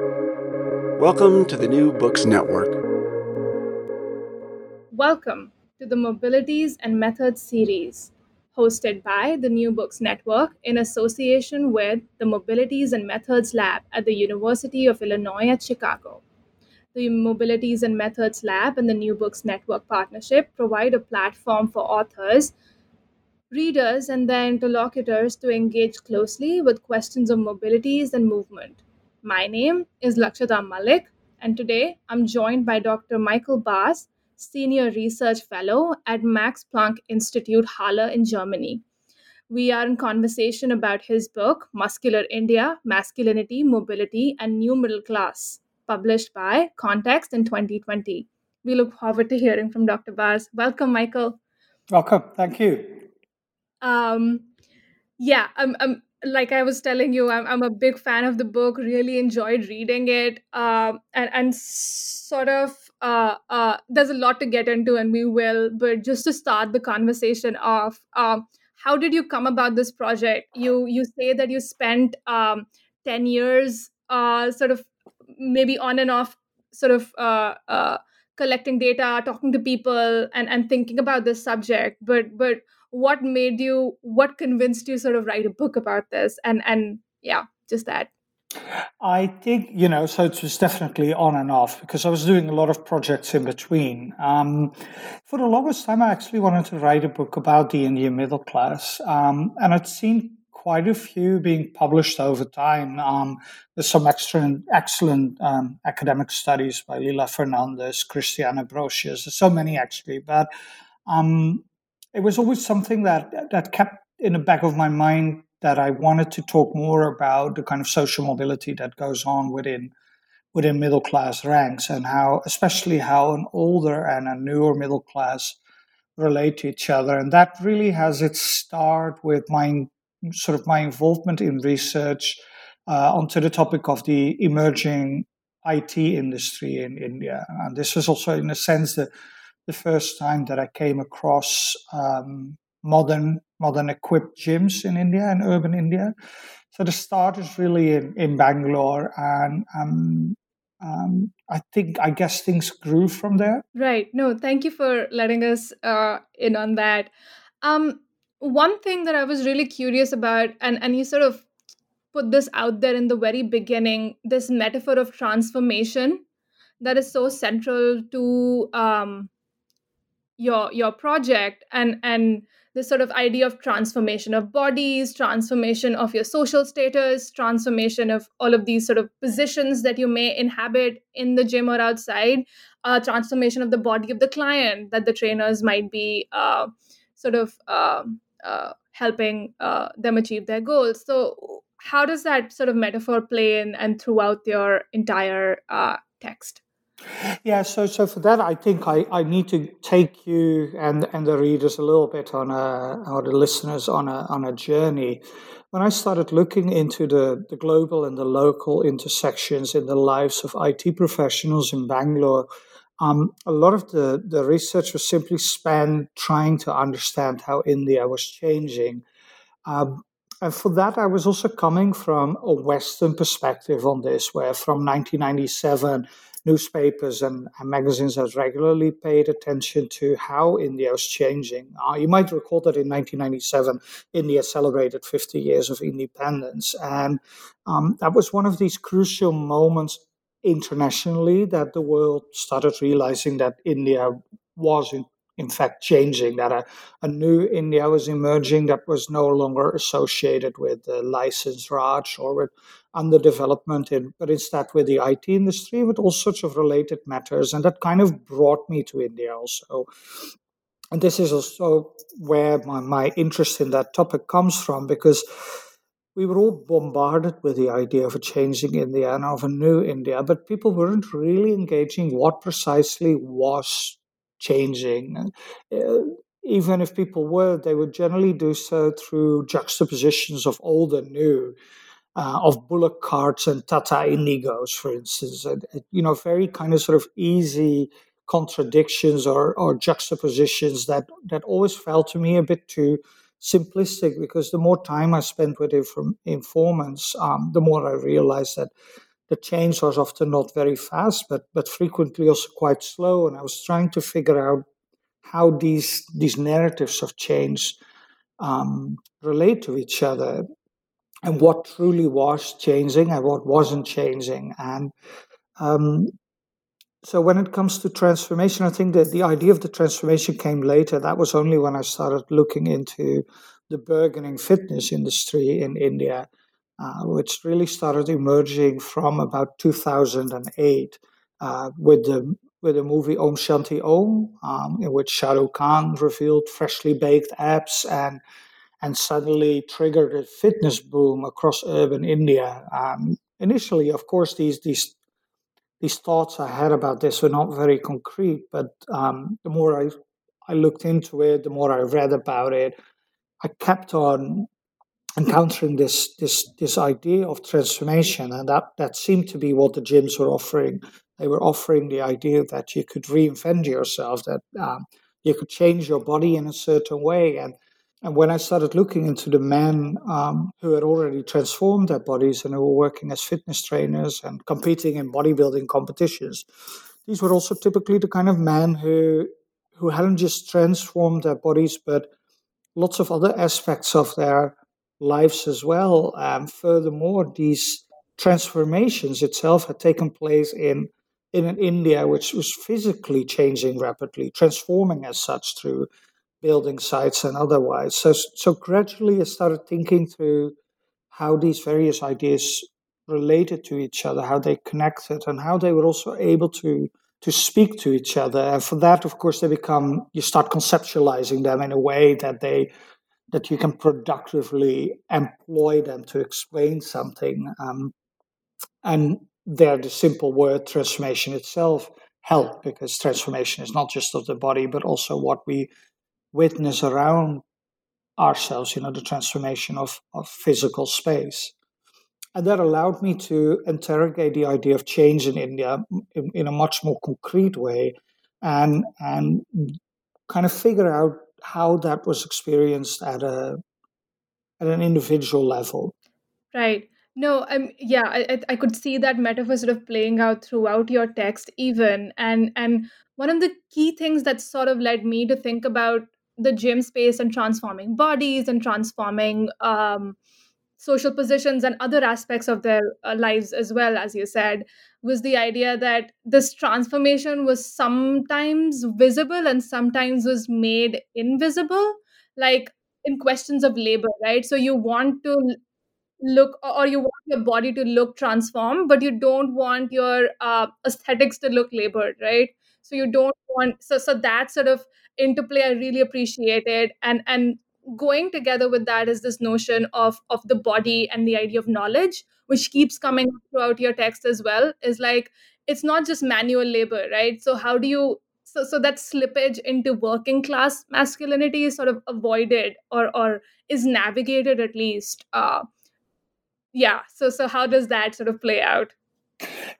Welcome to the New Books Network. Welcome to the Mobilities and Methods series, hosted by the New Books Network in association with the Mobilities and Methods Lab at the University of Illinois at Chicago. The Mobilities and Methods Lab and the New Books Network partnership provide a platform for authors, readers, and their interlocutors to engage closely with questions of mobilities and movement. My name is Lakshata Malik, and today I'm joined by Dr. Michael Baas, Senior Research Fellow at Max Planck Institute Halle in Germany. We are in conversation about his book, Muscular India Masculinity, Mobility, and New Middle Class, published by Context in 2020. We look forward to hearing from Dr. Baas. Welcome, Michael. Welcome. Thank you. Um, yeah, I'm, I'm like I was telling you, I'm, I'm a big fan of the book. Really enjoyed reading it, um, and and sort of uh, uh, there's a lot to get into, and we will. But just to start the conversation off, um, how did you come about this project? You you say that you spent um, ten years, uh, sort of maybe on and off, sort of. Uh, uh, collecting data talking to people and and thinking about this subject but but what made you what convinced you sort of write a book about this and and yeah just that I think, you know, so it was definitely on and off because I was doing a lot of projects in between. Um, for the longest time, I actually wanted to write a book about the Indian middle class. Um, and I'd seen quite a few being published over time. Um, there's some excellent, excellent um, academic studies by Leela Fernandes, Brosius, there's so many actually. But um, it was always something that that kept in the back of my mind that I wanted to talk more about the kind of social mobility that goes on within within middle class ranks and how especially how an older and a newer middle class relate to each other. And that really has its start with my sort of my involvement in research uh, onto the topic of the emerging IT industry in India. And this was also in a sense the the first time that I came across um, modern modern equipped gyms in India and urban India. So the start is really in, in Bangalore, and um, um, I think I guess things grew from there. Right. No, thank you for letting us uh, in on that. Um, one thing that I was really curious about, and and you sort of put this out there in the very beginning, this metaphor of transformation that is so central to um, your your project and and this sort of idea of transformation of bodies transformation of your social status transformation of all of these sort of positions that you may inhabit in the gym or outside uh, transformation of the body of the client that the trainers might be uh, sort of uh, uh helping uh, them achieve their goals. So how does that sort of metaphor play in and throughout your entire uh, text yeah, so so for that, I think I, I need to take you and and the readers a little bit on a or the listeners on a on a journey. When I started looking into the the global and the local intersections in the lives of IT professionals in Bangalore, um, a lot of the the research was simply spent trying to understand how India was changing. Um, and for that, I was also coming from a Western perspective on this, where from 1997 newspapers and, and, magazines have regularly paid attention to how India is changing. Uh, you might recall that in 1997, India celebrated 50 years of independence. And um, that was one of these crucial moments internationally that the world started realizing that India was in in fact changing that a, a new india was emerging that was no longer associated with the license raj or with underdevelopment in, but instead with the it industry with all sorts of related matters and that kind of brought me to india also and this is also where my, my interest in that topic comes from because we were all bombarded with the idea of a changing India and of a new India, but people weren't really engaging what precisely was changing. Uh, even if people were, they would generally do so through juxtapositions of old and new. Uh, of bullock carts and Tata Indigos, for instance, and, you know, very kind of sort of easy contradictions or, or juxtapositions that that always felt to me a bit too simplistic. Because the more time I spent with inform- informants, um, the more I realized that the change was often not very fast, but but frequently also quite slow. And I was trying to figure out how these these narratives of change um, relate to each other, and what truly was changing and what wasn't changing. And um, so when it comes to transformation, I think that the idea of the transformation came later. That was only when I started looking into the burgeoning fitness industry in India uh, which really started emerging from about 2008 uh, with the with the movie Om Shanti Om, um, in which Shah Rukh Khan revealed freshly baked abs and and suddenly triggered a fitness boom across urban India. Um, initially, of course, these these these thoughts I had about this were not very concrete, but um, the more I I looked into it, the more I read about it, I kept on encountering this this this idea of transformation, and that that seemed to be what the gyms were offering. They were offering the idea that you could reinvent yourself, that um, you could change your body in a certain way, and and when I started looking into the men um, who had already transformed their bodies and who were working as fitness trainers and competing in bodybuilding competitions, these were also typically the kind of men who who hadn't just transformed their bodies, but lots of other aspects of their lives as well. Um, furthermore, these transformations itself had taken place in in an India which was physically changing rapidly, transforming as such through building sites and otherwise. So so gradually I started thinking through how these various ideas related to each other, how they connected, and how they were also able to to speak to each other. And for that, of course, they become you start conceptualizing them in a way that they that you can productively employ them to explain something. Um, and there, the simple word transformation itself help because transformation is not just of the body, but also what we witness around ourselves, you know, the transformation of, of physical space. And that allowed me to interrogate the idea of change in India in, in a much more concrete way and, and kind of figure out how that was experienced at a at an individual level. Right. No, I'm yeah, I I could see that metaphor sort of playing out throughout your text even and and one of the key things that sort of led me to think about the gym space and transforming bodies and transforming um, social positions and other aspects of their uh, lives as well as you said was the idea that this transformation was sometimes visible and sometimes was made invisible like in questions of labor right? So you want to look or you want your body to look transformed but you don't want your uh, aesthetics to look labored right? So you don't want so so that sort of interplay i really appreciate it. And and going together with that is this notion of of the body and the idea of knowledge which keeps coming throughout your text as well is like it's not just manual labor right? So how do you so so that slippage into working class masculinity is sort of avoided or or is navigated at least uh yeah. So so how does that sort of play out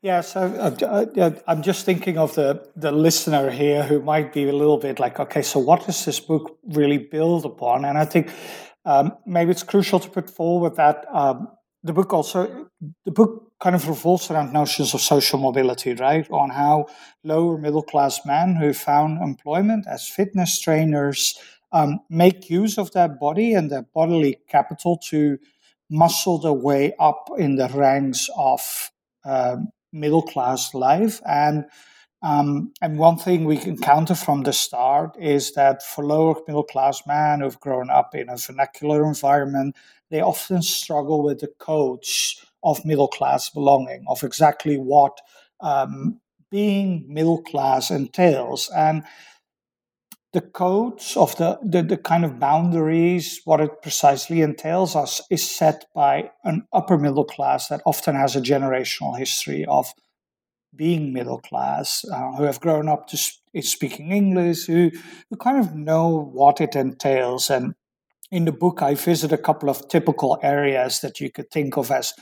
yeah, so uh, I'm just thinking of the, the listener here who might be a little bit like, okay, so what does this book really build upon? And I think um, maybe it's crucial to put forward that um, the book also the book kind of revolves around notions of social mobility, right? On how lower middle class men who found employment as fitness trainers um, make use of their body and their bodily capital to muscle their way up in the ranks of middle class life. And um, and one thing we encounter from the start is that for lower middle class men who've grown up in a vernacular environment, they often struggle with the codes of middle class belonging, of exactly what um, being middle class entails. And the codes of the, the, the, kind of boundaries, what it precisely entails, us, is set by an upper middle class that often has a generational history of being middle class, uh, who have grown up to sp- speaking English, who, who kind of know what it entails. And in the book, I visit a couple of typical areas that you could think of as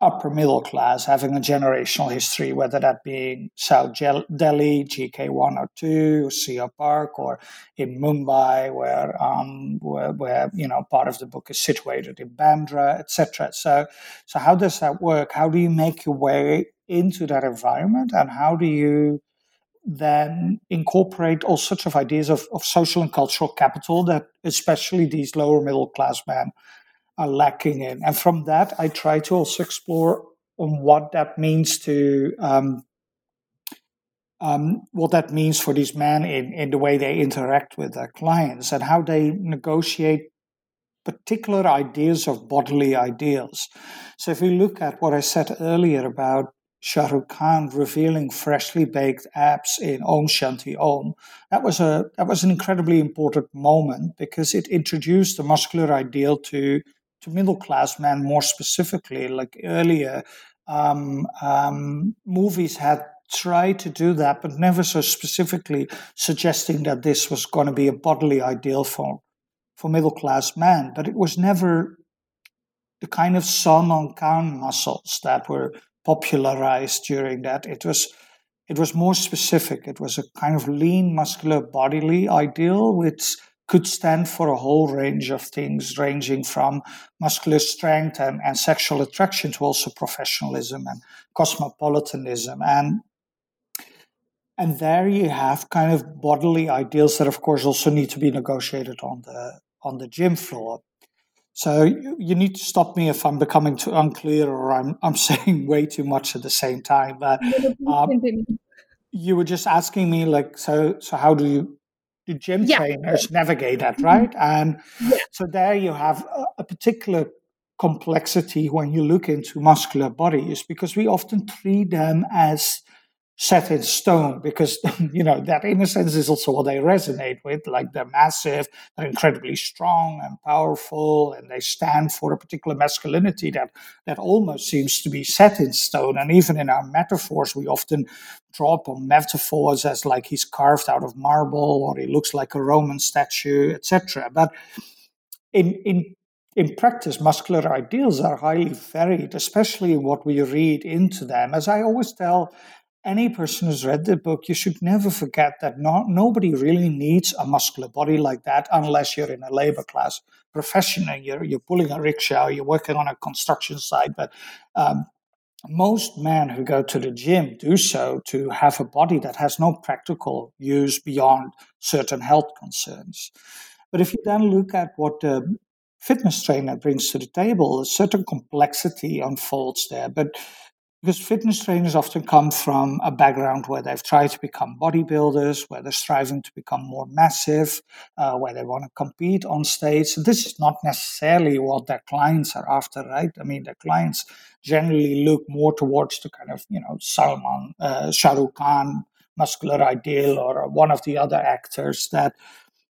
upper middle class having a generational history, whether that being South Delhi, GK102, Zia Park, or in Mumbai, where, um, where, where, you know, part of the book is situated in Bandra, etc. So, so how does that work? How do you make your way into that environment, and how do you then incorporate all sorts of ideas of, of social and cultural capital that especially these lower middle class men are lacking in. And from that, I try to also explore what that means to um, um, what that means for these men in, in the way they interact with their clients and how they negotiate particular ideas of bodily ideals. So if we look at what I said earlier about Shah Rukh Khan revealing freshly baked abs in Om Shanti Om, that was a that was an incredibly important moment because it introduced the muscular ideal to to middle class men more specifically. Like earlier, um, um, movies had tried to do that, but never so specifically suggesting that this was going to be a bodily ideal for for middle class men. But it was never the kind of Salman Khan muscles that were popularized during that. It was it was more specific. It was a kind of lean, muscular, bodily ideal, which could stand for a whole range of things, ranging from muscular strength and, and sexual attraction to also professionalism and cosmopolitanism. And and there you have kind of bodily ideals that, of course, also need to be negotiated on the on the gym floor. So you, you need to stop me if I'm becoming too unclear or I'm I'm saying way too much at the same time. But um, you were just asking me like, so so how do you the gym yeah. trainers navigate that, mm-hmm. right? And yeah. so there you have a, a, particular complexity when you look into muscular bodies because we often treat them as set in stone because you know that innocence is also what they resonate with like they're massive they're incredibly strong and powerful and they stand for a particular masculinity that that almost seems to be set in stone and even in our metaphors we often draw upon metaphors as like he's carved out of marble or he looks like a roman statue etc but in in in practice, muscular ideals are highly varied, especially in what we read into them. As I always tell any person who's read the book, you should never forget that not, nobody really needs a muscular body like that unless you're in a labor class profession and you're, you're pulling a rickshaw, you're working on a construction site. But um, most men who go to the gym do so to have a body that has no practical use beyond certain health concerns. But if you then look at what the fitness trainer brings to the table, a certain complexity unfolds there. But because fitness trainers often come from a background where they've tried to become bodybuilders, where they're striving to become more massive, uh, where they want to compete on stage. So this is not necessarily what their clients are after, right? I mean, their clients generally look more towards the kind of, you know, Salman, uh, Shah Rukh Khan muscular ideal or one of the other actors that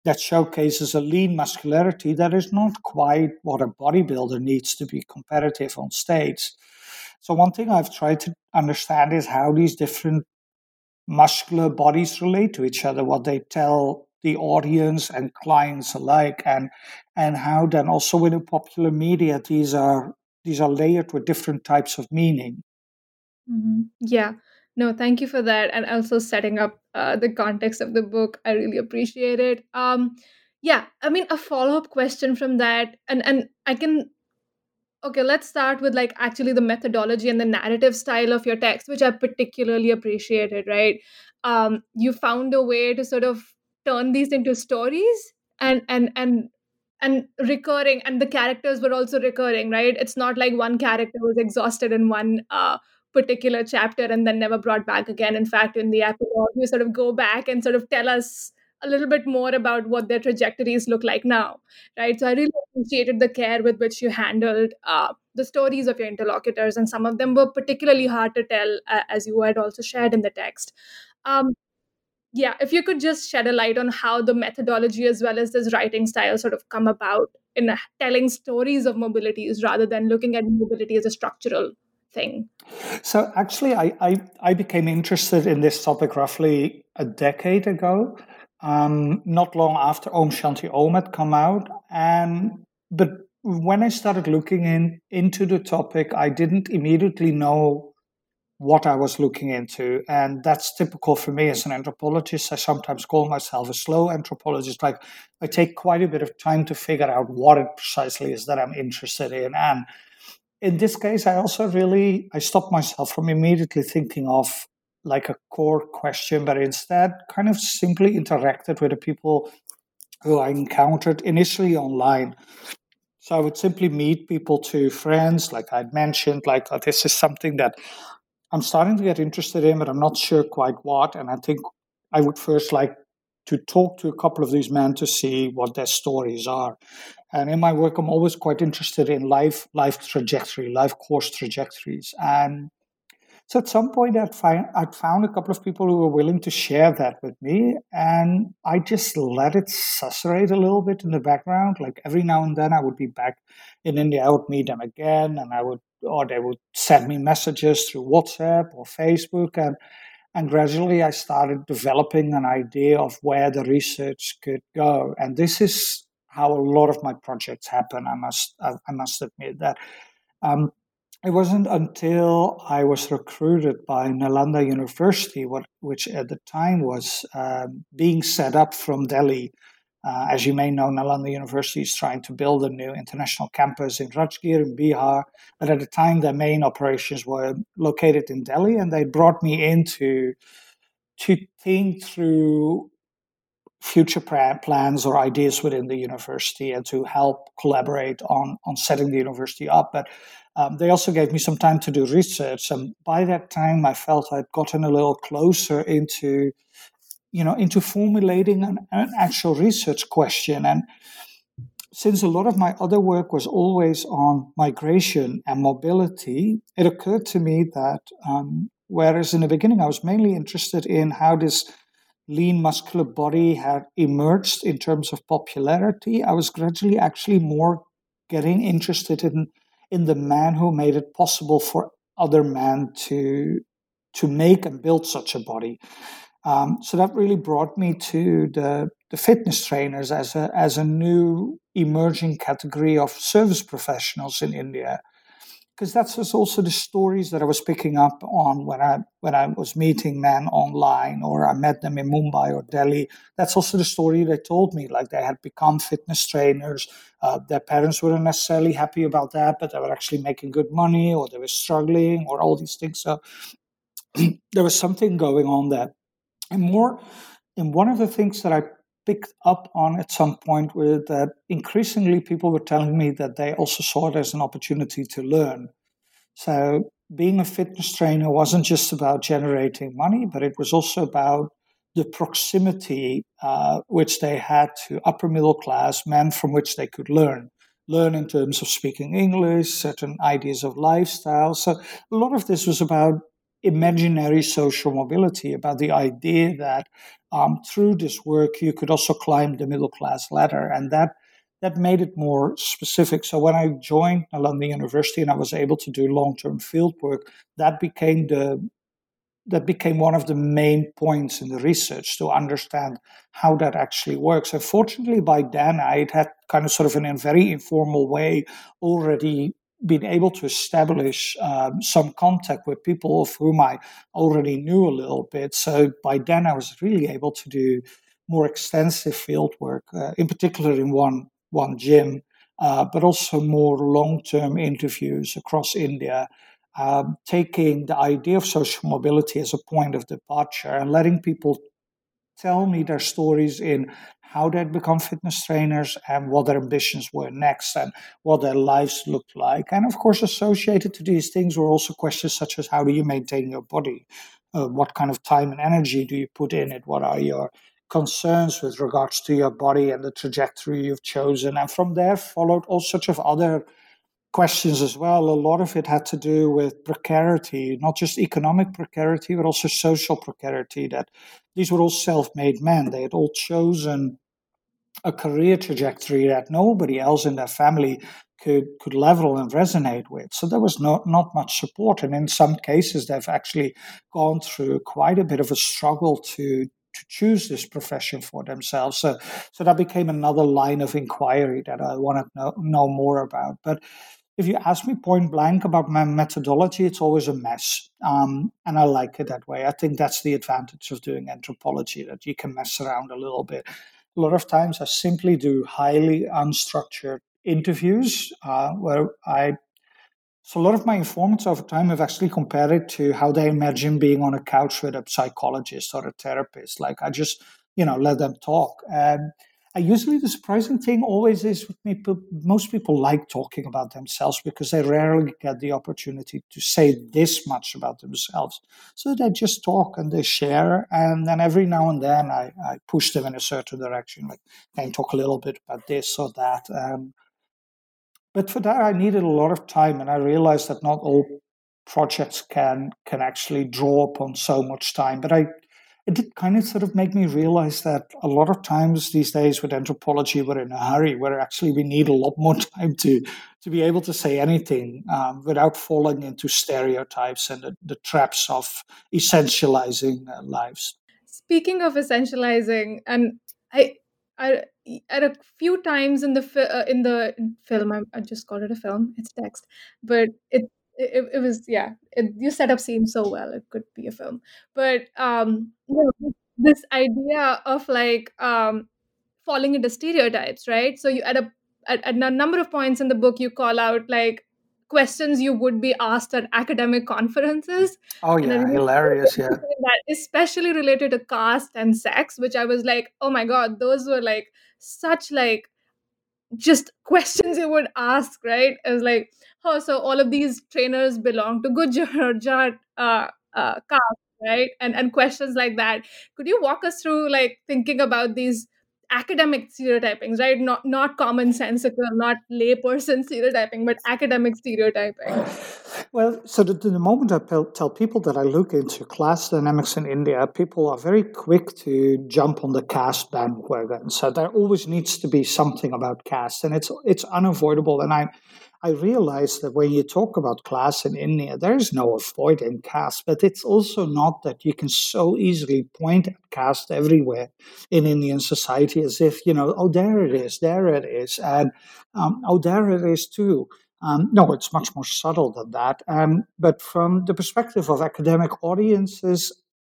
that showcases a lean muscularity that is not quite what a bodybuilder needs to be competitive on stage. So, one thing I've tried to understand is how these different muscular bodies relate to each other, what they tell the audience and clients alike, and and how then also in the popular media these are these are layered with different types of meaning. Mm-hmm. Yeah. No, thank you for that, and also setting up uh, the context of the book. I really appreciate it. Um, yeah, I mean, a follow up question from that, and and I can okay let's start with like actually the methodology and the narrative style of your text which i particularly appreciated right? Um, you found a way to sort of turn these into stories and and and and recurring and the characters were also recurring right? It's not like one character was exhausted in one uh, particular chapter and then never brought back again. In fact in the epilogue you sort of go back and sort of tell us a little bit more about what their trajectories look like now, right? So I really appreciated the care with which you handled uh, the stories of your interlocutors, and some of them were particularly hard to tell, uh, as you had also shared in the text. Um, yeah, if you could just shed a light on how the methodology as well as this writing style sort of come about in telling stories of mobilities rather than looking at mobility as a structural thing. So actually, I, I, I became interested in this topic roughly a decade ago um, not long after Om Shanti Om had come out. And but when I started looking in into the topic, I didn't immediately know what I was looking into. And that's typical for me as an anthropologist. I sometimes call myself a slow anthropologist. Like I take quite a bit of time to figure out what it precisely is that I'm interested in. And in this case, I also really I stopped myself from immediately thinking of like a core question, but instead kind of simply interacted with the people who I encountered initially online. So I would simply meet people to friends, like I'd mentioned, like oh, this is something that I'm starting to get interested in, but I'm not sure quite what. And I think I would first like to talk to a couple of these men to see what their stories are. And in my work, I'm always quite interested in life, life trajectory, life course trajectories. And so at some point, I'd, find, I'd found a couple of people who were willing to share that with me, and I just let it susurrate a little bit in the background. Like every now and then, I would be back in India. I would meet them again, and I would, or they would send me messages through WhatsApp or Facebook, and and gradually, I started developing an idea of where the research could go. And this is how a lot of my projects happen. I must, I, I must admit that. Um, it wasn't until I was recruited by Nalanda University, what, which at the time was uh, being set up from Delhi. Uh, as you may know, Nalanda University is trying to build a new international campus in Rajgir in Bihar. But at the time, their main operations were located in Delhi, and they brought me in to, to think through future plans or ideas within the university and to help collaborate on, on setting the university up. But um, they also gave me some time to do research, and by that time, I felt I'd gotten a little closer into, you know, into formulating an, an actual research question. And since a lot of my other work was always on migration and mobility, it occurred to me that um, whereas in the beginning I was mainly interested in how this lean muscular body had emerged in terms of popularity, I was gradually actually more getting interested in in the man who made it possible for other men to to make and build such a body. Um, so that really brought me to the, the fitness trainers as a as a new emerging category of service professionals in India because that's also the stories that I was picking up on when I when I was meeting men online or I met them in Mumbai or Delhi. That's also the story they told me. Like they had become fitness trainers. Uh, their parents weren't necessarily happy about that, but they were actually making good money or they were struggling or all these things. So there was something going on there. And more, and one of the things that I picked up on at some point with that increasingly people were telling me that they also saw it as an opportunity to learn. So being a fitness trainer wasn't just about generating money, but it was also about the proximity uh, which they had to upper middle class men from which they could learn. Learn in terms of speaking English, certain ideas of lifestyle. So a lot of this was about imaginary social mobility, about the idea that um, through this work you could also climb the middle class ladder, and that that made it more specific. So when I joined Nalanda University and I was able to do long term field work, that became the that became one of the main points in the research to understand how that actually works. And fortunately, by then I had kind of sort of in a very informal way already been able to establish um, some contact with people of whom I already knew a little bit. So by then, I was really able to do more extensive field work, uh, in particular in one one gym, uh, but also more long term interviews across India. Um, taking the idea of social mobility as a point of departure and letting people tell me their stories in how they'd become fitness trainers and what their ambitions were next and what their lives looked like. And of course, associated to these things were also questions such as how do you maintain your body? Uh, what kind of time and energy do you put in it? What are your concerns with regards to your body and the trajectory you've chosen? And from there followed all sorts of other questions as well. A lot of it had to do with precarity, not just economic precarity, but also social precarity. That these were all self made men. They had all chosen a career trajectory that nobody else in their family could could level and resonate with. So there was not not much support, and in some cases, they've actually gone through quite a bit of a struggle to to choose this profession for themselves. So, so that became another line of inquiry that I wanted to know, know more about. But if you ask me point blank about my methodology, it's always a mess. Um, and I like it that way. I think that's the advantage of doing anthropology, that you can mess around a little bit. A lot of times I simply do highly unstructured interviews uh, where I so a lot of my informants over time have actually compared it to how they imagine being on a couch with a psychologist or a therapist. Like I just, you know, let them talk. And I usually the surprising thing always is with me. Most people like talking about themselves because they rarely get the opportunity to say this much about themselves. So they just talk and they share, and then every now and then I, I push them in a certain direction, like you talk a little bit about this or that. Um, but for that, I needed a lot of time, and I realized that not all projects can can actually draw upon so much time. But I it did kind of sort of make me realize that a lot of times these days with anthropology we're in a hurry where actually we need a lot more time to to be able to say anything um, without falling into stereotypes and the, the traps of essentializing uh, lives speaking of essentializing and i I, at a few times in the fi- uh, in the film, I, I just called it a film. It's text, but it it, it was yeah it, you set up scenes so well it could be a film. But um you know, this idea of like um falling into stereotypes right? So you at a at, at a number of points in the book you call out like questions you would be asked at academic conferences. Oh yeah hilarious yeah. that especially related to caste and sex which i was like oh my god those were like such like just questions you would ask right it was like oh, so all of these trainers belong to Gujar or uh, uh, right? And and questions like that. Could you walk us through like thinking about these academic stereotypings, right? Not not commonsensical, not layperson stereotyping, but academic stereotyping. Well, so the, the moment I tell people that I look into class dynamics in India, people are very quick to jump on the caste bandwagon. So there always needs to be something about caste, and it's it's unavoidable. And I I realize that when you talk about class in India, there is no avoiding caste, but it's also not that you can so easily point at caste everywhere in Indian society as if, you know, oh, there it is, there it is, and um, oh, there it is too. Um, no, it's much more subtle than that. Um, but from the perspective of academic audiences,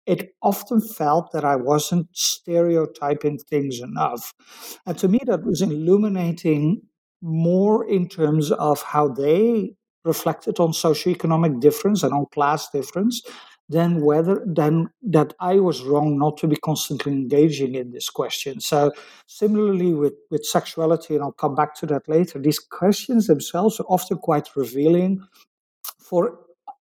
it often felt that I wasn't stereotyping things enough. And to me, that was illuminating more in terms of how they reflected on socioeconomic difference and on class difference than whether than that I was wrong not to be constantly engaging in this question. So similarly with, with sexuality, and I'll come back to that later, these questions themselves are often quite revealing for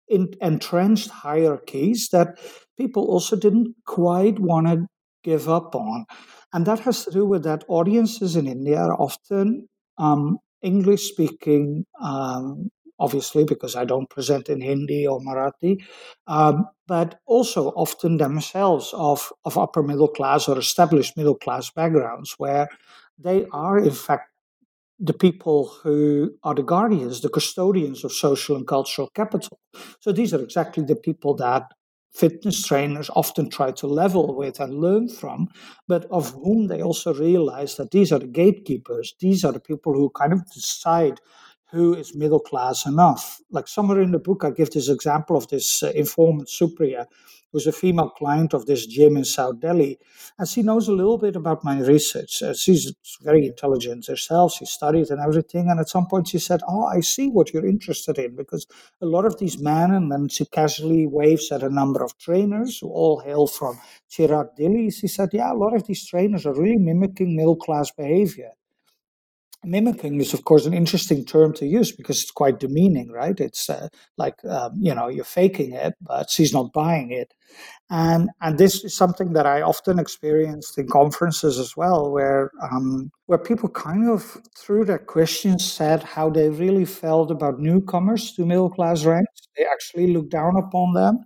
in, entrenched hierarchies that people also didn't quite want to give up on. And that has to do with that audiences in India are often um, English speaking, um, obviously, because I don't present in Hindi or Marathi, um, but also often themselves of, of upper middle class or established middle class backgrounds, where they are, in fact, the people who are the guardians, the custodians of social and cultural capital. So these are exactly the people that fitness trainers often try to level with and learn from, but of whom they also realize that these are the gatekeepers. These are the people who kind of decide who is middle class enough. Like somewhere in the book, I give this example of this uh, informant, Supriya, who's a female client of this gym in South Delhi. And she knows a little bit about my research. Uh, she's very intelligent herself. She studied and everything. And at some point she said, Oh, I see what you're interested in because a lot of these men, and then she casually waves at a number of trainers who all hail from Chirag Delhi. She said, Yeah, a lot of these trainers are really mimicking middle class behavior mimicking is of course an interesting term to use because it's quite demeaning right? It's uh, like um, you know you're faking it but she's not buying it. And and this is something that i often experienced in conferences as well where um, where people kind of through their questions said how they really felt about newcomers to middle class ranks they actually looked down upon them.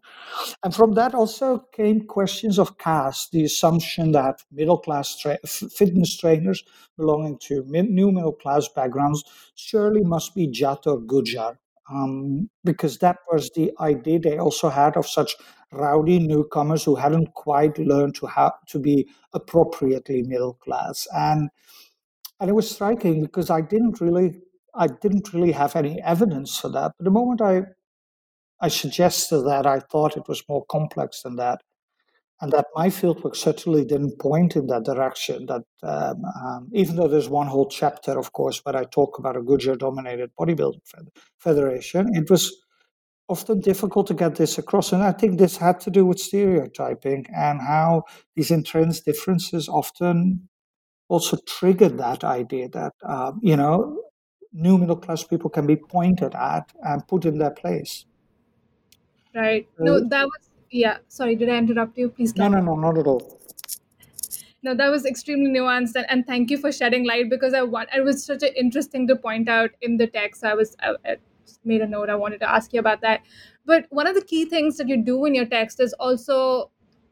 And from that also came questions of caste the assumption that middle class tra- fitness trainers belonging to new middle class backgrounds surely must be jat or gujar. Um, because that was the idea they also had of such rowdy newcomers who hadn't quite learned to have to be appropriately middle class. And and it was striking because I didn't really I didn't really have any evidence for that. But the moment I I suggested that, I thought it was more complex than that, and that my fieldwork certainly didn't point in that direction. That um, um, even though there's one whole chapter, of course, where I talk about a Gujarat-dominated bodybuilding federation, it was often difficult to get this across. And I think this had to do with stereotyping and how these entrenched differences often also triggered that idea that uh, you know new middle class people can be pointed at and put in their place. Right. No, that was yeah. Sorry, did I interrupt you? Please. No, no, no, not at all. No, that was extremely nuanced, and, and thank you for shedding light because I want. It was such an interesting to point out in the text. I was I, I made a note. I wanted to ask you about that. But one of the key things that you do in your text is also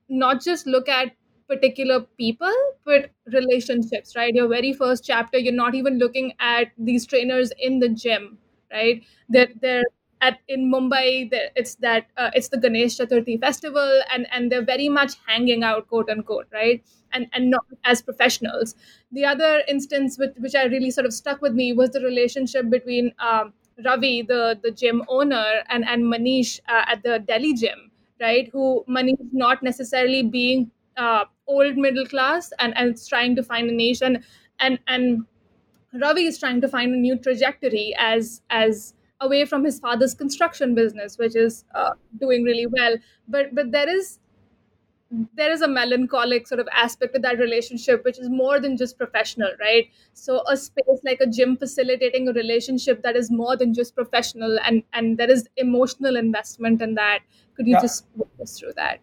not just look at particular people but relationships right your very first chapter you're not even looking at these trainers in the gym right they're, they're at in mumbai it's that uh, it's the ganesh chaturthi festival and and they're very much hanging out quote unquote right? And and not as professionals. The other instance which, which i really sort of stuck with me was the relationship between um, ravi the the gym owner and and manish uh, at the delhi gym right? Who manish not necessarily being uh, old middle class and and trying to find a niche and and and Ravi is trying to find a new trajectory as as away from his father's construction business, which is uh, doing really well. But but there is there is a melancholic sort of aspect of that relationship which is more than just professional right so a space like a gym facilitating a relationship that is more than just professional and and there is emotional investment in that could you yeah. just walk us through that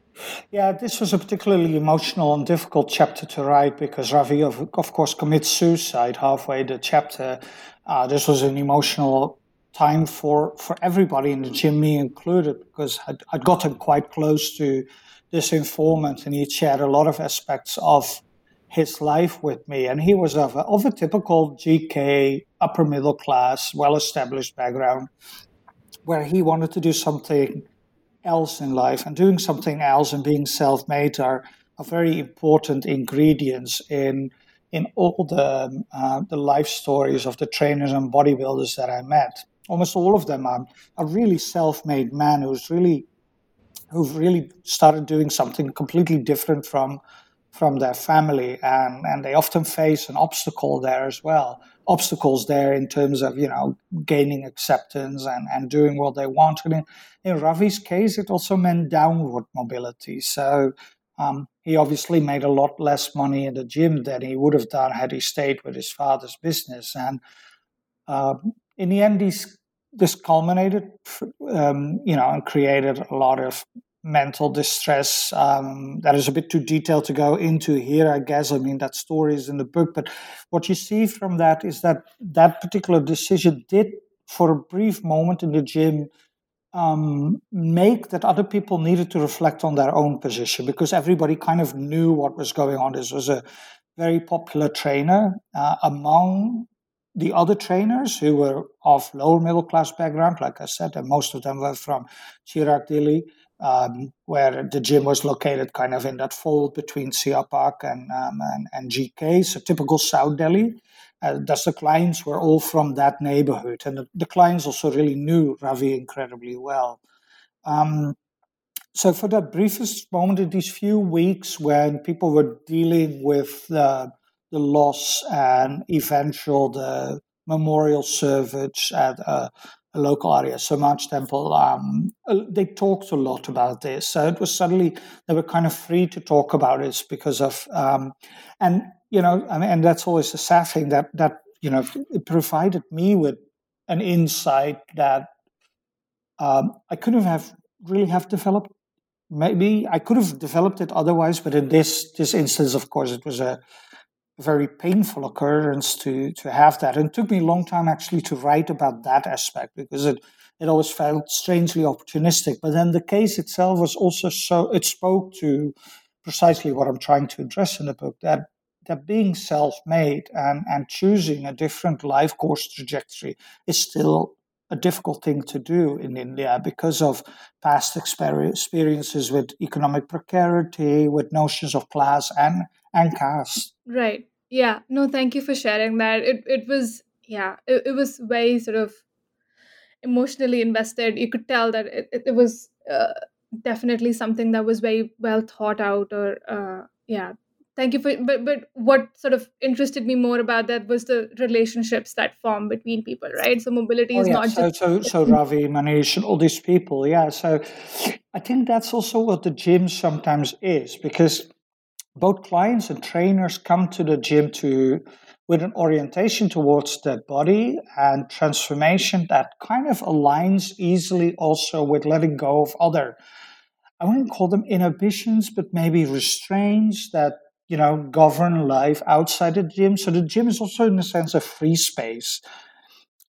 yeah this was a particularly emotional and difficult chapter to write because ravi of, of course commits suicide halfway the chapter uh, this was an emotional time for for everybody in the gym me included because I'd, I'd gotten quite close to this informant, and he shared a lot of aspects of his life with me. And he was of a, of a typical GK, upper middle class, well established background, where he wanted to do something else in life. And doing something else and being self made are, are very important ingredients in in all the uh, the life stories of the trainers and bodybuilders that I met. Almost all of them are, are really self-made men who's really who've really started doing something completely different from from their family. And and they often face an obstacle there as well. Obstacles there in terms of you know gaining acceptance and and doing what they want. And in, in ravi's case it also meant downward mobility. So um, he obviously made a lot less money in the gym than he would have done had he stayed with his father's business. And uh, in the end he's this culminated, um, you know, and created a lot of mental distress. Um, that is a bit too detailed to go into here, I guess. I mean, that story is in the book, but what you see from that is that that particular decision did, for a brief moment in the gym, um, make that other people needed to reflect on their own position because everybody kind of knew what was going on. This was a very popular trainer uh, among the other trainers who were of lower middle class background, like I said, and most of them were from Chirag Dilli, um, where the gym was located kind of in that fold between Zia Park and, um, and, and, GK, so typical South Delhi. Uh, thus, the clients were all from that neighborhood, and the, the clients also really knew Ravi incredibly well. Um, so, for that briefest moment in these few weeks when people were dealing with uh, the loss and eventual the memorial service at a, a local so Samaj temple. Um, they talked a lot about this, so it was suddenly they were kind of free to talk about it because of um, and you know I mean, and that's always a sad thing that that you know it provided me with an insight that um, I couldn't have really have developed. Maybe I could have developed it otherwise, but in this this instance, of course, it was a very painful occurrence to to have that. And it took me a long time actually to write about that aspect because it it always felt strangely opportunistic. But then the case itself was also so it spoke to precisely what I'm trying to address in the book that that being self-made and and choosing a different life course trajectory is still a difficult thing to do in India because of past experiences with economic precarity, with notions of class and and caste. Right. Yeah. No, thank you for sharing that. It it was yeah, it, it was very sort of emotionally invested. You could tell that it, it, it was uh, definitely something that was very well thought out or uh, yeah thank you for but but what sort of interested me more about that was the relationships that form between people right so mobility oh, is yeah. not so, just so so ravi manish and all these people yeah so i think that's also what the gym sometimes is because both clients and trainers come to the gym to with an orientation towards their body and transformation that kind of aligns easily also with letting go of other I wouldn't call them inhibitions, but maybe restraints that you know govern life outside the gym. So the gym is also, in a sense, a free space.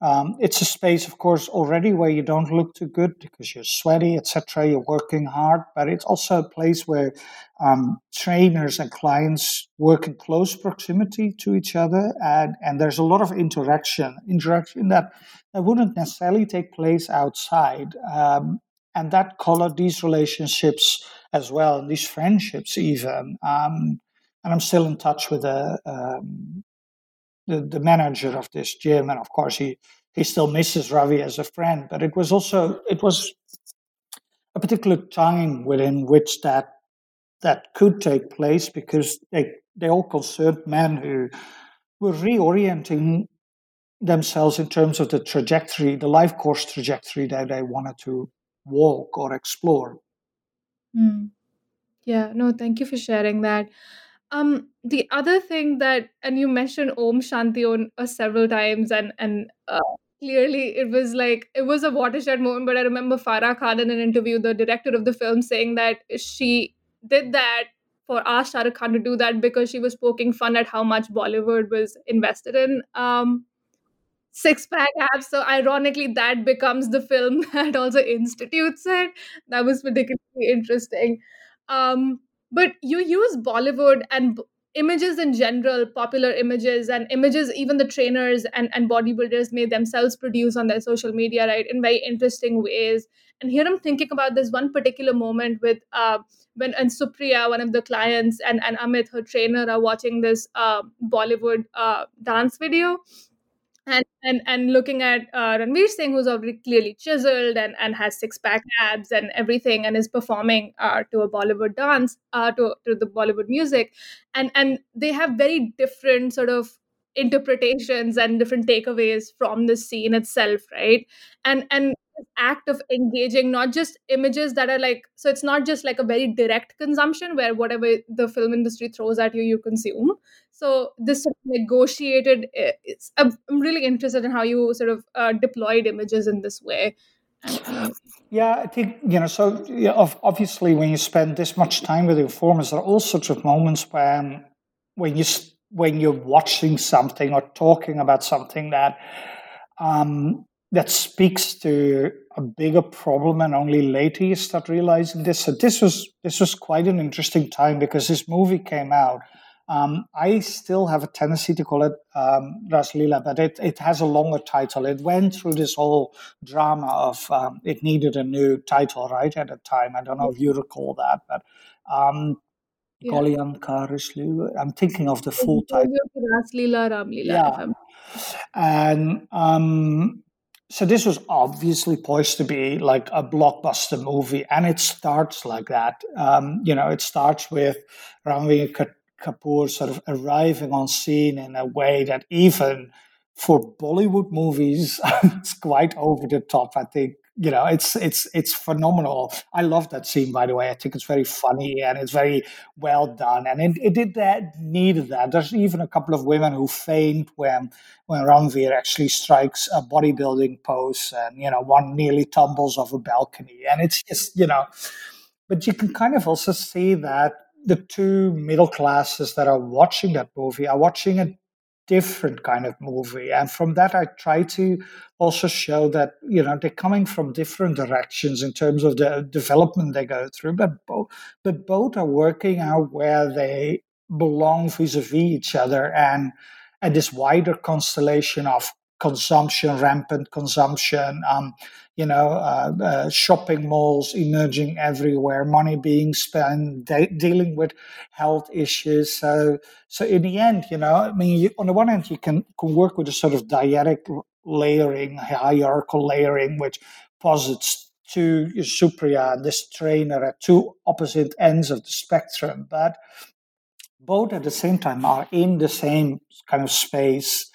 Um, it's a space, of course, already where you don't look too good because you're sweaty, etc. You're working hard, but it's also a place where um, trainers and clients work in close proximity to each other, and, and there's a lot of interaction, interaction that, that wouldn't necessarily take place outside. Um, and that colored these relationships as well, and these friendships even. Um, and I'm still in touch with the, um, the, the manager of this gym, and of course he he still misses Ravi as a friend. But it was also it was a particular time within which that that could take place because they they all concerned men who were reorienting themselves in terms of the trajectory, the life course trajectory that they wanted to walk or explore. Mm. Yeah, no, thank you for sharing that. Um, the other thing that, and you mentioned Om Shanti Om uh, several times, and and uh, clearly it was like it was a watershed moment. But I remember Farah Khan in an interview, the director of the film, saying that she did that for asked Shah Rukh Khan to do that because she was poking fun at how much Bollywood was invested in um, six pack abs. So ironically, that becomes the film that also institutes it. That was particularly interesting. Um, but you use Bollywood and images in general, popular images and images even the trainers and, and bodybuilders may themselves produce on their social media, right, in very interesting ways. And here I'm thinking about this one particular moment with uh, when and Supriya, one of the clients, and, and Amit, her trainer, are watching this uh, Bollywood uh, dance video and and and looking at uh, Ranveer Singh, who's already clearly chiseled and and has six pack abs and everything, and is performing uh, to a Bollywood dance, uh, to to the Bollywood music, and and they have very different sort of interpretations and different takeaways from the scene itself, right? And and act of engaging not just images that are like so it's not just like a very direct consumption where whatever the film industry throws at you you consume. So this sort of negotiated eh, i'm really interested in how you sort of uh, deployed images in this way. Yeah i think you know so yeah, obviously when you spend this much time with informers there are all sorts of moments when when you when you're watching something or talking about something that um, that speaks to a bigger problem and only later you start realizing this so this was this was quite an interesting time because this movie came out um, I still have a tendency to call it um, Raslila, but it, it has a longer title. It went through this whole drama of um, it needed a new title, right, at the time. I don't know if you recall that, but um, yeah. I'm thinking of the full title. Raslila Ramlila. Yeah. And um, so this was obviously poised to be like a blockbuster movie, and it starts like that. Um, you know, it starts with Ranveer Kapoor sort of arriving on scene in a way that even for Bollywood movies, it's quite over the top. I think you know it's it's it's phenomenal. I love that scene, by the way. I think it's very funny and it's very well done, and it, it did that needed that. There's even a couple of women who faint when when Ranveer actually strikes a bodybuilding pose, and you know one nearly tumbles off a balcony, and it's just you know. But you can kind of also see that the two middle classes that are watching that movie are watching a different kind of movie. And from that i try to also show that you know they're coming from different directions in terms of the development they go through but both but both are working out where they belong vis-a-vis each other and and this wider constellation of consumption, rampant consumption, um, you know, uh, uh, shopping malls emerging everywhere, money being spent, de- dealing with health issues. So, so in the end, you know, I mean, you, on the one hand, you can can work with a sort of dyadic layering, hierarchical layering, which posits two supriya and this trainer at two opposite ends of the spectrum, but both at the same time are in the same kind of space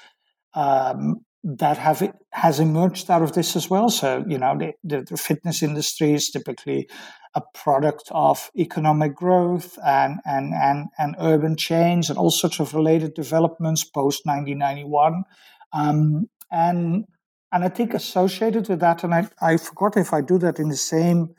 um, that have has emerged out of this as well. So you know the, the, the, fitness industry is typically a product of economic growth and and and and urban change and all sorts of related developments post 1991, um, and and I think associated with that, and I I forgot if I do that in the same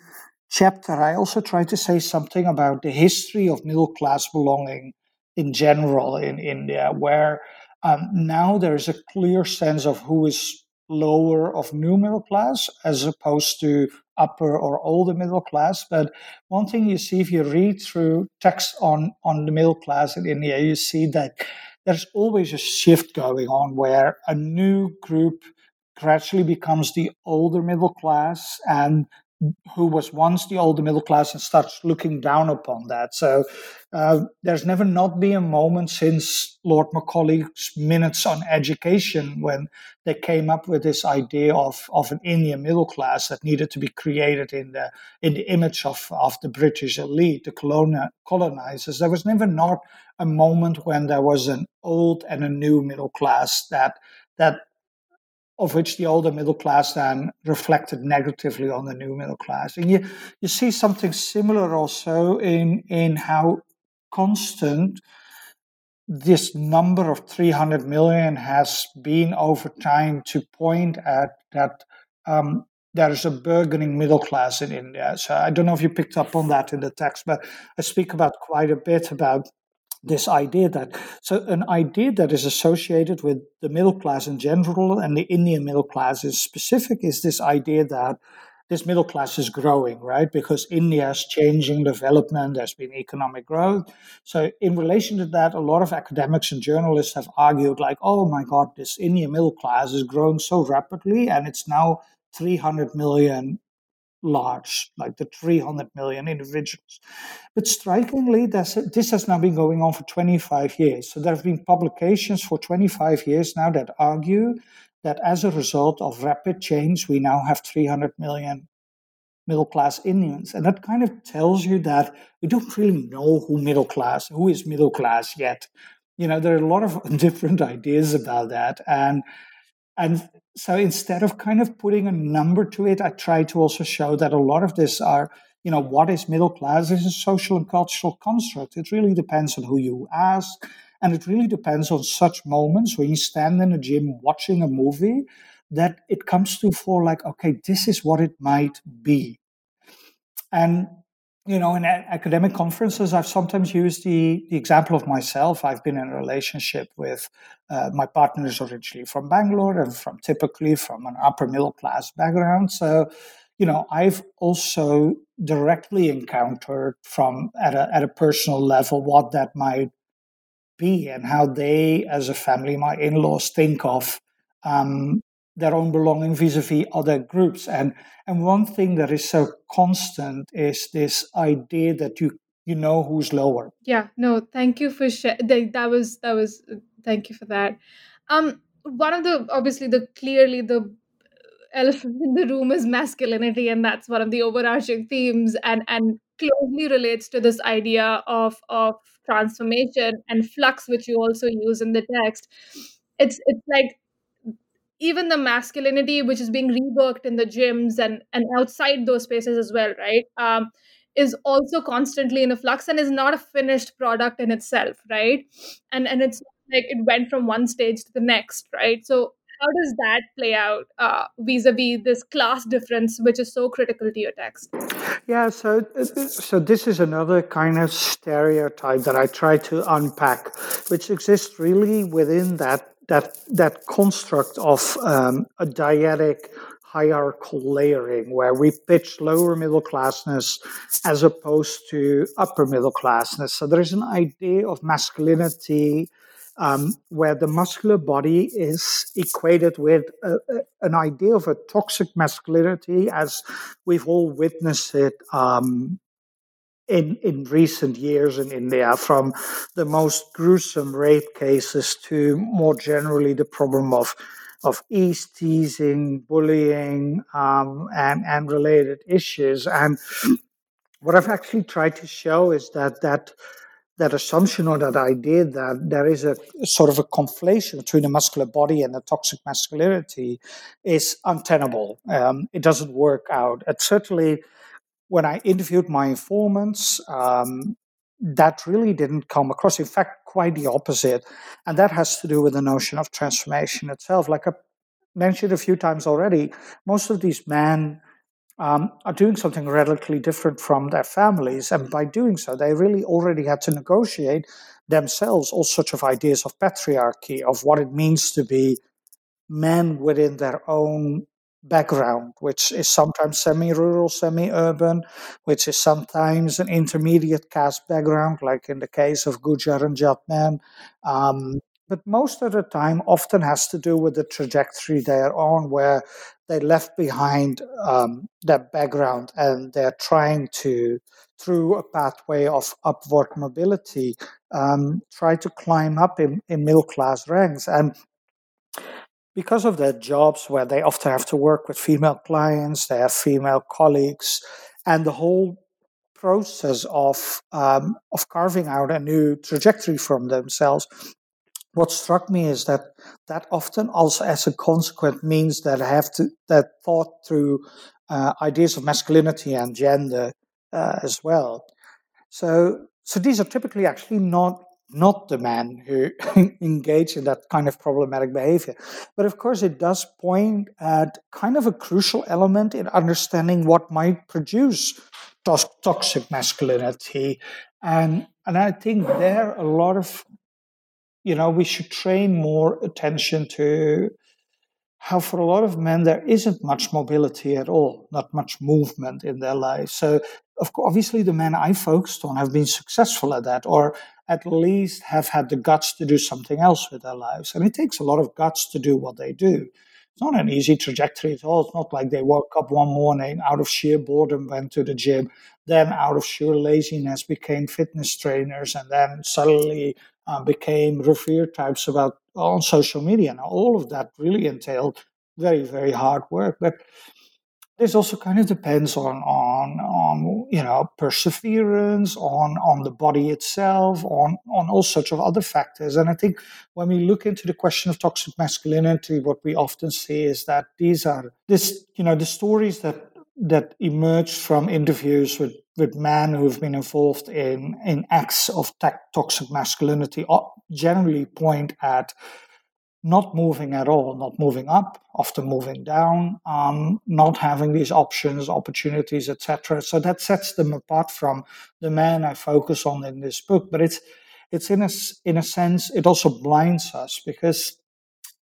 chapter, I also try to say something about the history of middle class belonging in general in India, where um, now there's a clear sense of who is lower of new middle class as opposed to upper or older middle class. But one thing you see if you read through texts on, on the middle class in India, you see that there's always a shift going on where a new group gradually becomes the older middle class and who was once the older middle class and starts looking down upon that. So uh, there's never not been a moment since Lord Macaulay's minutes on education when they came up with this idea of, of an Indian middle class that needed to be created in the in the image of, of the British elite, the coloni- colonizers. There was never not a moment when there was an old and a new middle class that that of which the older middle class then reflected negatively on the new middle class. And you, you see something similar also in, in how constant this number of 300 million has been over time to point at that um, there is a burgeoning middle class in India. So I don't know if you picked up on that in the text, but I speak about quite a bit about this idea that so an idea that is associated with the middle class in general and the Indian middle class is specific is this idea that this middle class is growing, right? Because India is changing development, there's been economic growth. So, in relation to that, a lot of academics and journalists have argued, like, oh my God, this Indian middle class is growing so rapidly, and it's now 300 million large, like the 300 million individuals. But strikingly, this has now been going on for 25 years. So there have been publications for 25 years now that argue that as a result of rapid change, we now have 300 million middle class Indians. And that kind of tells you that we don't really know who middle class, who is middle class yet. You know, there are a lot of different ideas about that. And and so instead of kind of putting a number to it, I try to also show that a lot of this are, you know, what is middle class is a social and cultural construct. It really depends on who you ask. And it really depends on such moments when you stand in a gym watching a movie that it comes to for like, okay, this is what it might be. And you know, in academic conferences, I've sometimes used the, the example of myself. I've been in a relationship with uh, my partner is originally from Bangalore and from typically from an upper middle class background. So, you know, I've also directly encountered from at a at a personal level what that might be and how they, as a family, my in-laws think of um, their own belonging vis-a-vis other groups. And and one thing that is so constant is this idea that you you know who's lower. Yeah no thank you for sharing that was that was thank you for that. Um one of the obviously the clearly the elephant in the room is masculinity and that's one of the overarching themes and and closely relates to this idea of of transformation and flux which you also use in the text. It's it's like even the masculinity which is being reworked in the gyms and and outside those spaces as well right um, is also constantly in a flux and is not a finished product in itself right? And and it's like it went from one stage to the next right? So how does that play out uh, vis-a-vis this class difference which is so critical to your text? Yeah so so this is another kind of stereotype that i try to unpack which exists really within that that that construct of um, a dyadic hierarchical layering where we pitch lower middle classness as opposed to upper middle classness. So there is an idea of masculinity um, where the muscular body is equated with a, a, an idea of a toxic masculinity as we've all witnessed it um, in, in recent years in India, from the most gruesome rape cases to more generally the problem of of eve teasing, bullying, um, and and related issues. And what I've actually tried to show is that that that assumption or that idea that there is a sort of a conflation between the muscular body and the toxic masculinity is untenable. Um, it doesn't work out. It certainly, when I interviewed my informants, um, that really didn't come across. In fact, quite the opposite. And that has to do with the notion of transformation itself. Like I mentioned a few times already, most of these men um, are doing something radically different from their families. And by doing so, they really already had to negotiate themselves all sorts of ideas of patriarchy, of what it means to be men within their own background, which is sometimes semi rural, semi urban, which is sometimes an intermediate caste background, like in the case of Gujar and Jat men. Um, but most of the time often has to do with the trajectory they're on, where they left behind um, their background and they're trying to, through a pathway of upward mobility, um, try to climb up in, in middle class ranks. And because of their jobs, where they often have to work with female clients, they have female colleagues, and the whole process of um, of carving out a new trajectory from themselves what struck me is that that often also as a consequence means that I have to that thought through uh, ideas of masculinity and gender uh, as well. So so these are typically actually not not the men who engage in that kind of problematic behavior. But of course, it does point at kind of a crucial element in understanding what might produce toxic masculinity. And, and I think there a lot of you know, we should train more attention to how for a lot of men there isn't much mobility at all, not much movement in their lives. So, of course, obviously, the men I focused on have been successful at that, or at least have had the guts to do something else with their lives. And it takes a lot of guts to do what they do. It's not an easy trajectory at all. It's not like they woke up one morning out of sheer boredom, went to the gym, then out of sheer laziness became fitness trainers, and then suddenly uh, became revered types about on social media. Now, all of that really entailed very, very hard work. But this also kind of depends on on on you know perseverance, on on the body itself, on on all sorts of other factors. And I think when we look into the question of toxic masculinity, what we often see is that these are this you know the stories that that emerged from interviews with, with men who've been involved in, in acts of toxic masculinity generally point at not moving at all, not moving up, often moving down, um, not having these options, opportunities, etc. So that sets them apart from the men I focus on in this book. But it's it's in a in a sense it also blinds us because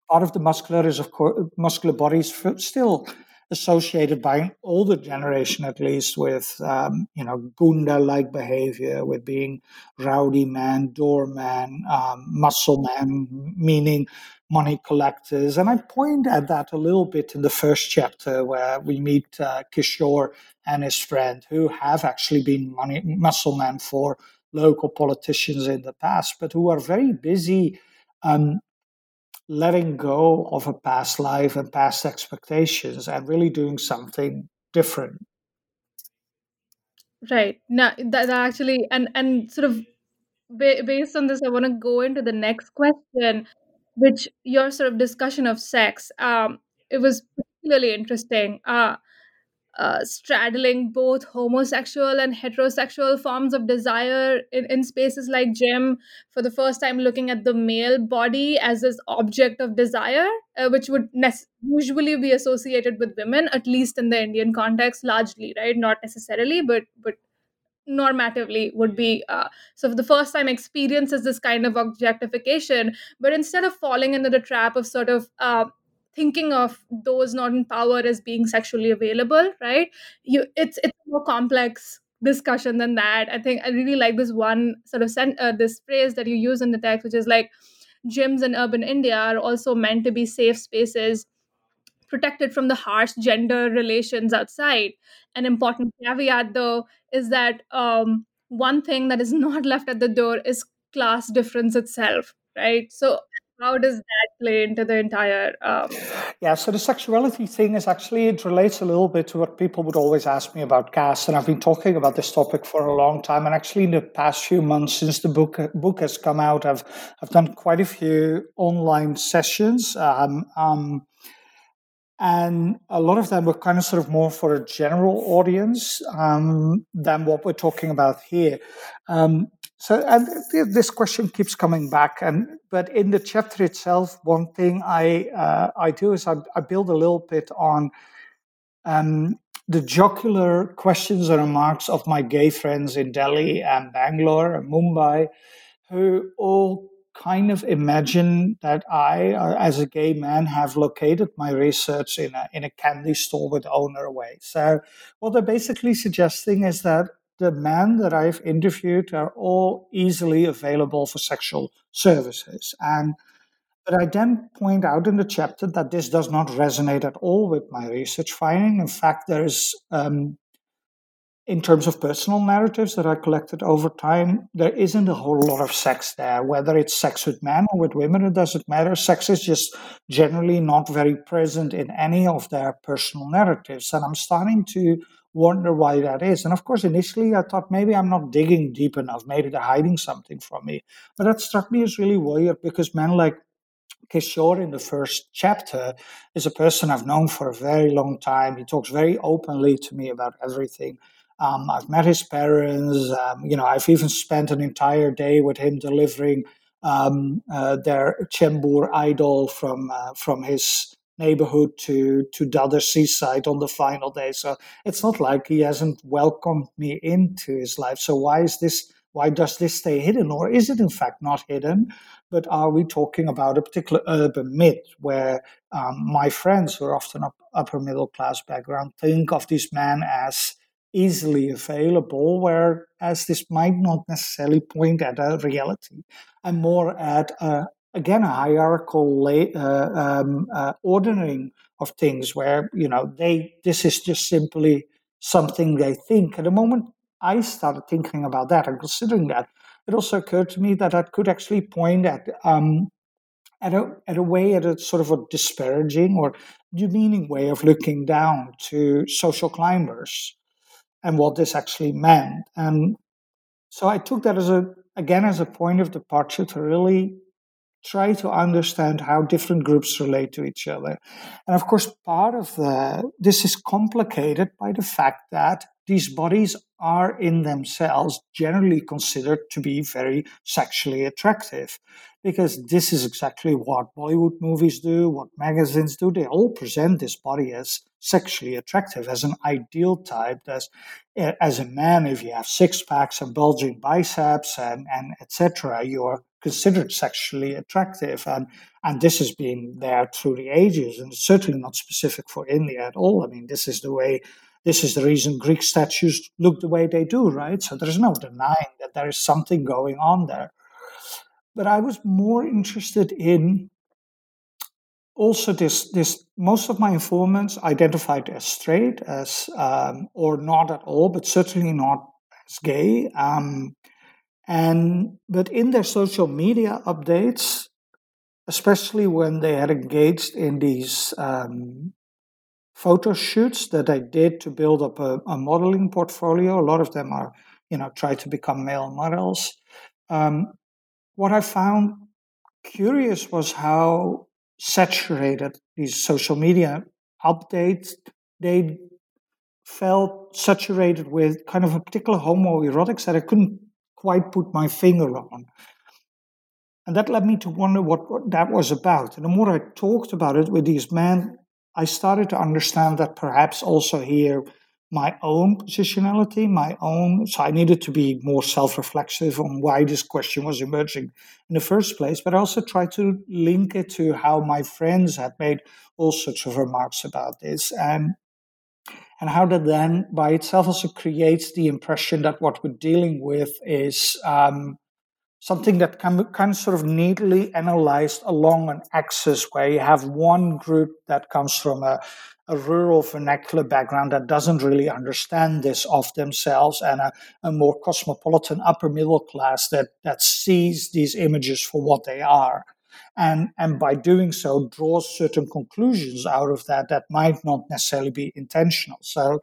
part of the muscular is of course muscular bodies still associated by an older generation at least with um, you know gunda like behavior with being rowdy man doorman um, muscle man meaning money collectors. And i point at that a little bit in the first chapter where we meet uh, kishore and his friend who have actually been money muscle men for local politicians in the past but who are very busy um, letting go of a past life and past expectations and really doing something different. Right. Now that, that actually and and sort of based on this i want to go into the next question which your sort of discussion of sex um it was particularly interesting. Uh uh, straddling both homosexual and heterosexual forms of desire in, in spaces like gym for the first time looking at the male body as this object of desire uh, which would ne- usually be associated with women at least in the indian context largely right? Not necessarily but but normatively would be uh, so for the first time experiences this kind of objectification but instead of falling into the trap of sort of uh, thinking of those not in power as being sexually available right? You it's it's a more complex discussion than that. I think i really like this one sort of sent uh, this phrase that you use in the text which is like gyms in urban India are also meant to be safe spaces protected from the harsh gender relations outside. An important caveat, though, is that um, one thing that is not left at the door is class difference itself, right? So, how does that play into the entire? Um... Yeah, so the sexuality thing is actually it relates a little bit to what people would always ask me about caste, and I've been talking about this topic for a long time. And actually, in the past few months since the book book has come out, I've I've done quite a few online sessions. Um, um, and a lot of them were kind of sort of more for a general audience um, than what we're talking about here. Um, so, and this question keeps coming back, and but in the chapter itself, one thing I uh, I do is I, I, build a little bit on um, the jocular questions and remarks of my gay friends in Delhi and Bangalore and Mumbai, who all kind of imagine that I, uh, as a gay man, have located my research in a, in a candy store with owner away. So, what they're basically suggesting is that the men that I've interviewed are all easily available for sexual services. And but I then point out in the chapter that this does not resonate at all with my research finding. In fact, there is um, in terms of personal narratives that I collected over time, there isn't a whole lot of sex there. Whether it's sex with men or with women, it doesn't matter. Sex is just generally not very present in any of their personal narratives. And I'm starting to wonder why that is. And of course, initially I thought maybe I'm not digging deep enough, maybe they're hiding something from me. But that struck me as really weird because men like Kishore in the first chapter is a person I've known for a very long time. He talks very openly to me about everything. Um, I've met his parents. Um, you know, I've even spent an entire day with him delivering um, uh, their Chembur idol from uh, from his neighborhood to to Dadar seaside on the final day. So it's not like he hasn't welcomed me into his life. So why is this? Why does this stay hidden, or is it in fact not hidden? But are we talking about a particular urban myth where um, my friends, who are often up, upper middle class background, think of this man as easily available, whereas this might not necessarily point at a reality and more at a, again a hierarchical uh, um, uh, ordering of things where you know they this is just simply something they think. At the moment i started thinking about that and considering that. It also occurred to me that that could actually point at um, at a, at a way at a sort of a disparaging or demeaning way of looking down to social climbers and what this actually meant. And so I took that as a again as a point of departure to really try to understand how different groups relate to each other. And of course, part of the, this is complicated by the fact that these bodies are in themselves generally considered to be very sexually attractive because this is exactly what Bollywood movies do, what magazines do. They all present this body as sexually attractive, as an ideal type. As, as a man, if you have six packs and bulging biceps and, and etc., you're considered sexually attractive. And, and this has been there through the ages, and it's certainly not specific for India at all. I mean, this is the way this is the reason Greek statues look the way they do, right? So there's no denying that there is something going on there. But I was more interested in also this this most of my informants identified as straight as um, or not at all but certainly not as gay um, and but in their social media updates especially when they had engaged in these um, photo shoots that I did to build up a, a, modeling portfolio. A lot of them are, you know, try to become male models. Um, what I found curious was how saturated these social media updates they felt saturated with kind of a particular homoerotics that I couldn't quite put my finger on. And that led me to wonder what, what that was about. And the more I talked about it with these men, I started to understand that perhaps also here my own positionality, my own. So I needed to be more self reflexive on why this question was emerging in the first place, but I also tried to link it to how my friends had made all sorts of remarks about this. And and how that then by itself also creates the impression that what we're dealing with is um, something that can of sort of neatly analyzed along an axis where you have one group that comes from a, a rural vernacular background that doesn't really understand this of themselves and a, a more cosmopolitan upper middle class that, that sees these images for what they are. And and by doing so draws certain conclusions out of that that might not necessarily be intentional. So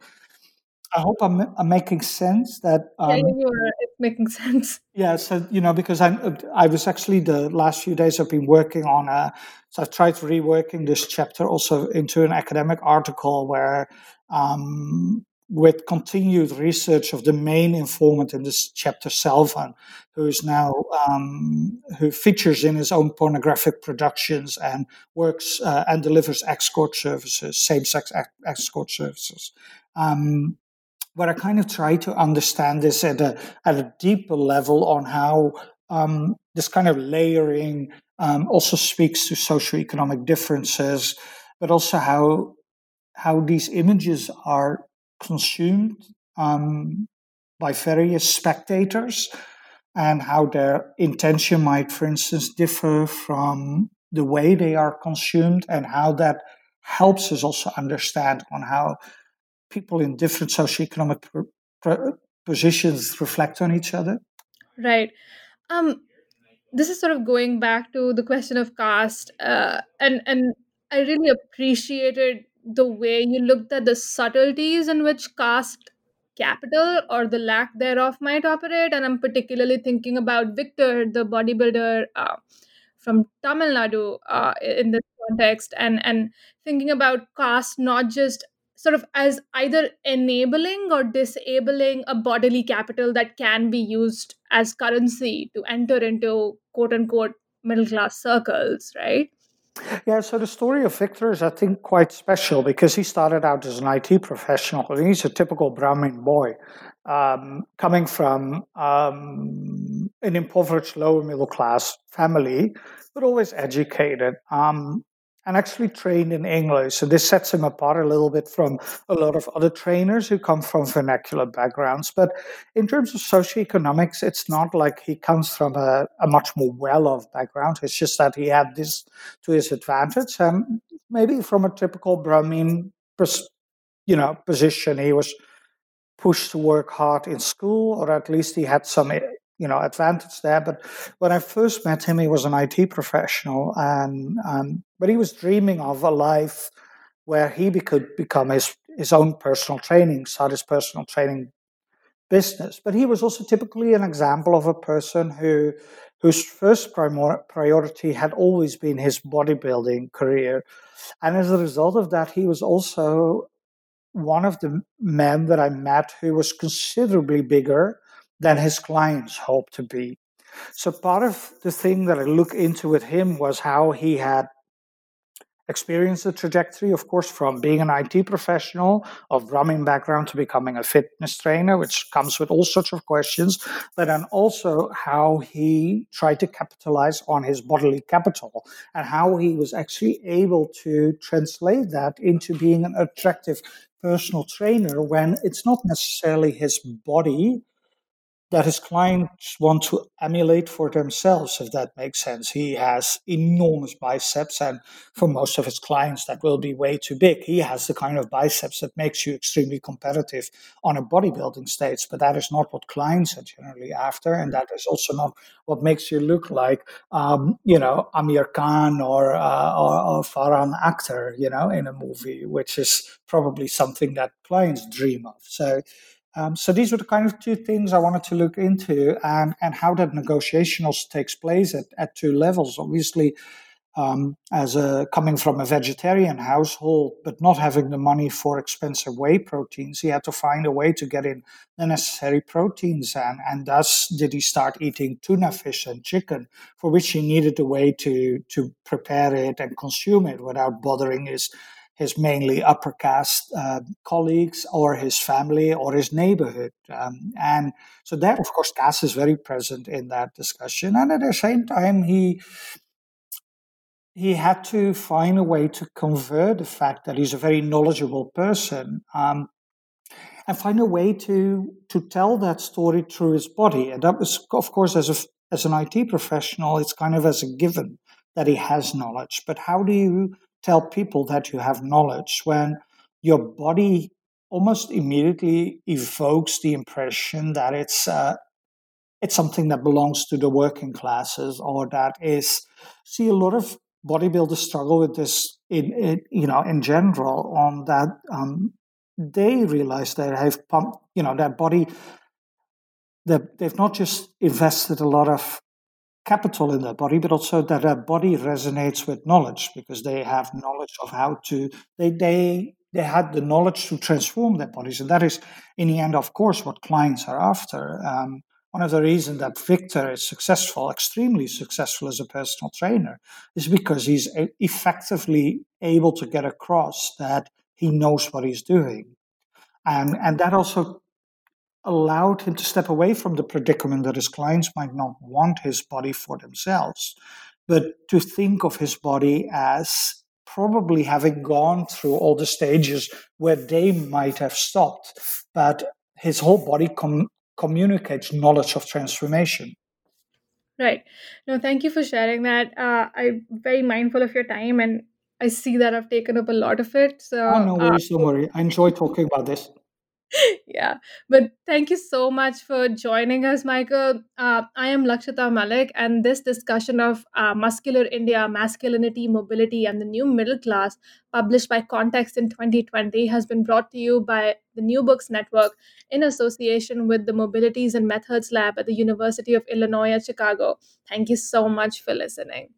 I hope I'm, I'm making sense. That um, yeah, you are. It's making sense. Yeah, so you know, because I I was actually the last few days I've been working on a, so I've tried reworking this chapter also into an academic article where, um, with continued research of the main informant in this chapter, Selvan, who is now um, who features in his own pornographic productions and works uh, and delivers escort services, same-sex escort services. Um, but I kind of try to understand this at a at a deeper level on how um, this kind of layering um, also speaks to socioeconomic differences, but also how how these images are consumed um, by various spectators and how their intention might, for instance, differ from the way they are consumed and how that helps us also understand on how people in different socioeconomic positions reflect on each other? Right. Um, this is sort of going back to the question of caste, uh, and and I really appreciated the way you looked at the subtleties in which caste capital or the lack thereof might operate. And I'm particularly thinking about Victor, the bodybuilder uh, from Tamil Nadu, uh, in this context, and and thinking about caste not just sort of as either enabling or disabling a bodily capital that can be used as currency to enter into quote unquote middle class circles, right? Yeah, so the story of Victor is, I think, quite special because he started out as an IT professional. he's a typical Brahmin boy um, coming from um, an impoverished lower middle class family, but always educated. Um, and actually trained in English. So this sets him apart a little bit from a lot of other trainers who come from vernacular backgrounds. But in terms of socioeconomics, it's not like he comes from a, a much more well-off background. It's just that he had this to his advantage. And maybe from a typical Brahmin, you know, position, he was pushed to work hard in school, or at least he had some you know advantage there. But when I first met him, he was an IT professional, and um, but he was dreaming of a life where he could become his his own personal training, start his personal training business. But he was also typically an example of a person who whose first priority had always been his bodybuilding career. And as a result of that, he was also one of the men that I met who was considerably bigger than his clients hoped to be. So part of the thing that I look into with him was how he had experienced the trajectory, of course, from being an IT professional of Brahmin background to becoming a fitness trainer, which comes with all sorts of questions, but then also how he tried to capitalize on his bodily capital and how he was actually able to translate that into being an attractive personal trainer when it's not necessarily his body that his clients want to emulate for themselves, if that makes sense. He has enormous biceps, and for most of his clients, that will be way too big. He has the kind of biceps that makes you extremely competitive on a bodybuilding stage, but that is not what clients are generally after, and that is also not what makes you look like, um, you know, Aamir Khan or, uh, or, or Farhan Akhtar, you know, in a movie, which is probably something that clients dream of. So um, so these were the kind of two things I wanted to look into, and and how that negotiation also takes place at, at two levels. Obviously, um, as a coming from a vegetarian household, but not having the money for expensive whey proteins, he had to find a way to get in the necessary proteins, and and thus did he start eating tuna fish and chicken, for which he needed a way to to prepare it and consume it without bothering his his mainly upper caste uh, colleagues or his family or his neighborhood. Um, and so that, of course, caste is very present in that discussion. And at the same time, he he had to find a way to convert the fact that he's a very knowledgeable person um, and find a way to to tell that story through his body. And that was, of course, as a as an IT professional, it's kind of as a given that he has knowledge. But how do you tell people that you have knowledge when your body almost immediately evokes the impression that it's uh, it's something that belongs to the working classes or that is see a lot of bodybuilders struggle with this in, in you know in general on that um, they realize they have pumped you know their body that they've not just invested a lot of capital in their body, but also that their body resonates with knowledge because they have knowledge of how to they they they had the knowledge to transform their bodies, and that is in the end, of course, what clients are after. Um, one of the reasons that Victor is successful, extremely successful as a personal trainer, is because he's effectively able to get across that he knows what he's doing. And, and that also allowed him to step away from the predicament that his clients might not want his body for themselves, but to think of his body as probably having gone through all the stages where they might have stopped. But his whole body com- communicates knowledge of transformation. Right. No, thank you for sharing that. Uh, I'm very mindful of your time and I see that I've taken up a lot of it. So, oh, no uh, worries, uh, don't worry. I enjoy talking about this. Yeah but thank you so much for joining us michael. Uh, i am lakshita malik and this discussion of uh, muscular india masculinity mobility and the new middle class published by context in 2020 has been brought to you by the new books network in association with the mobilities and methods lab at the university of illinois at chicago. Thank you so much for listening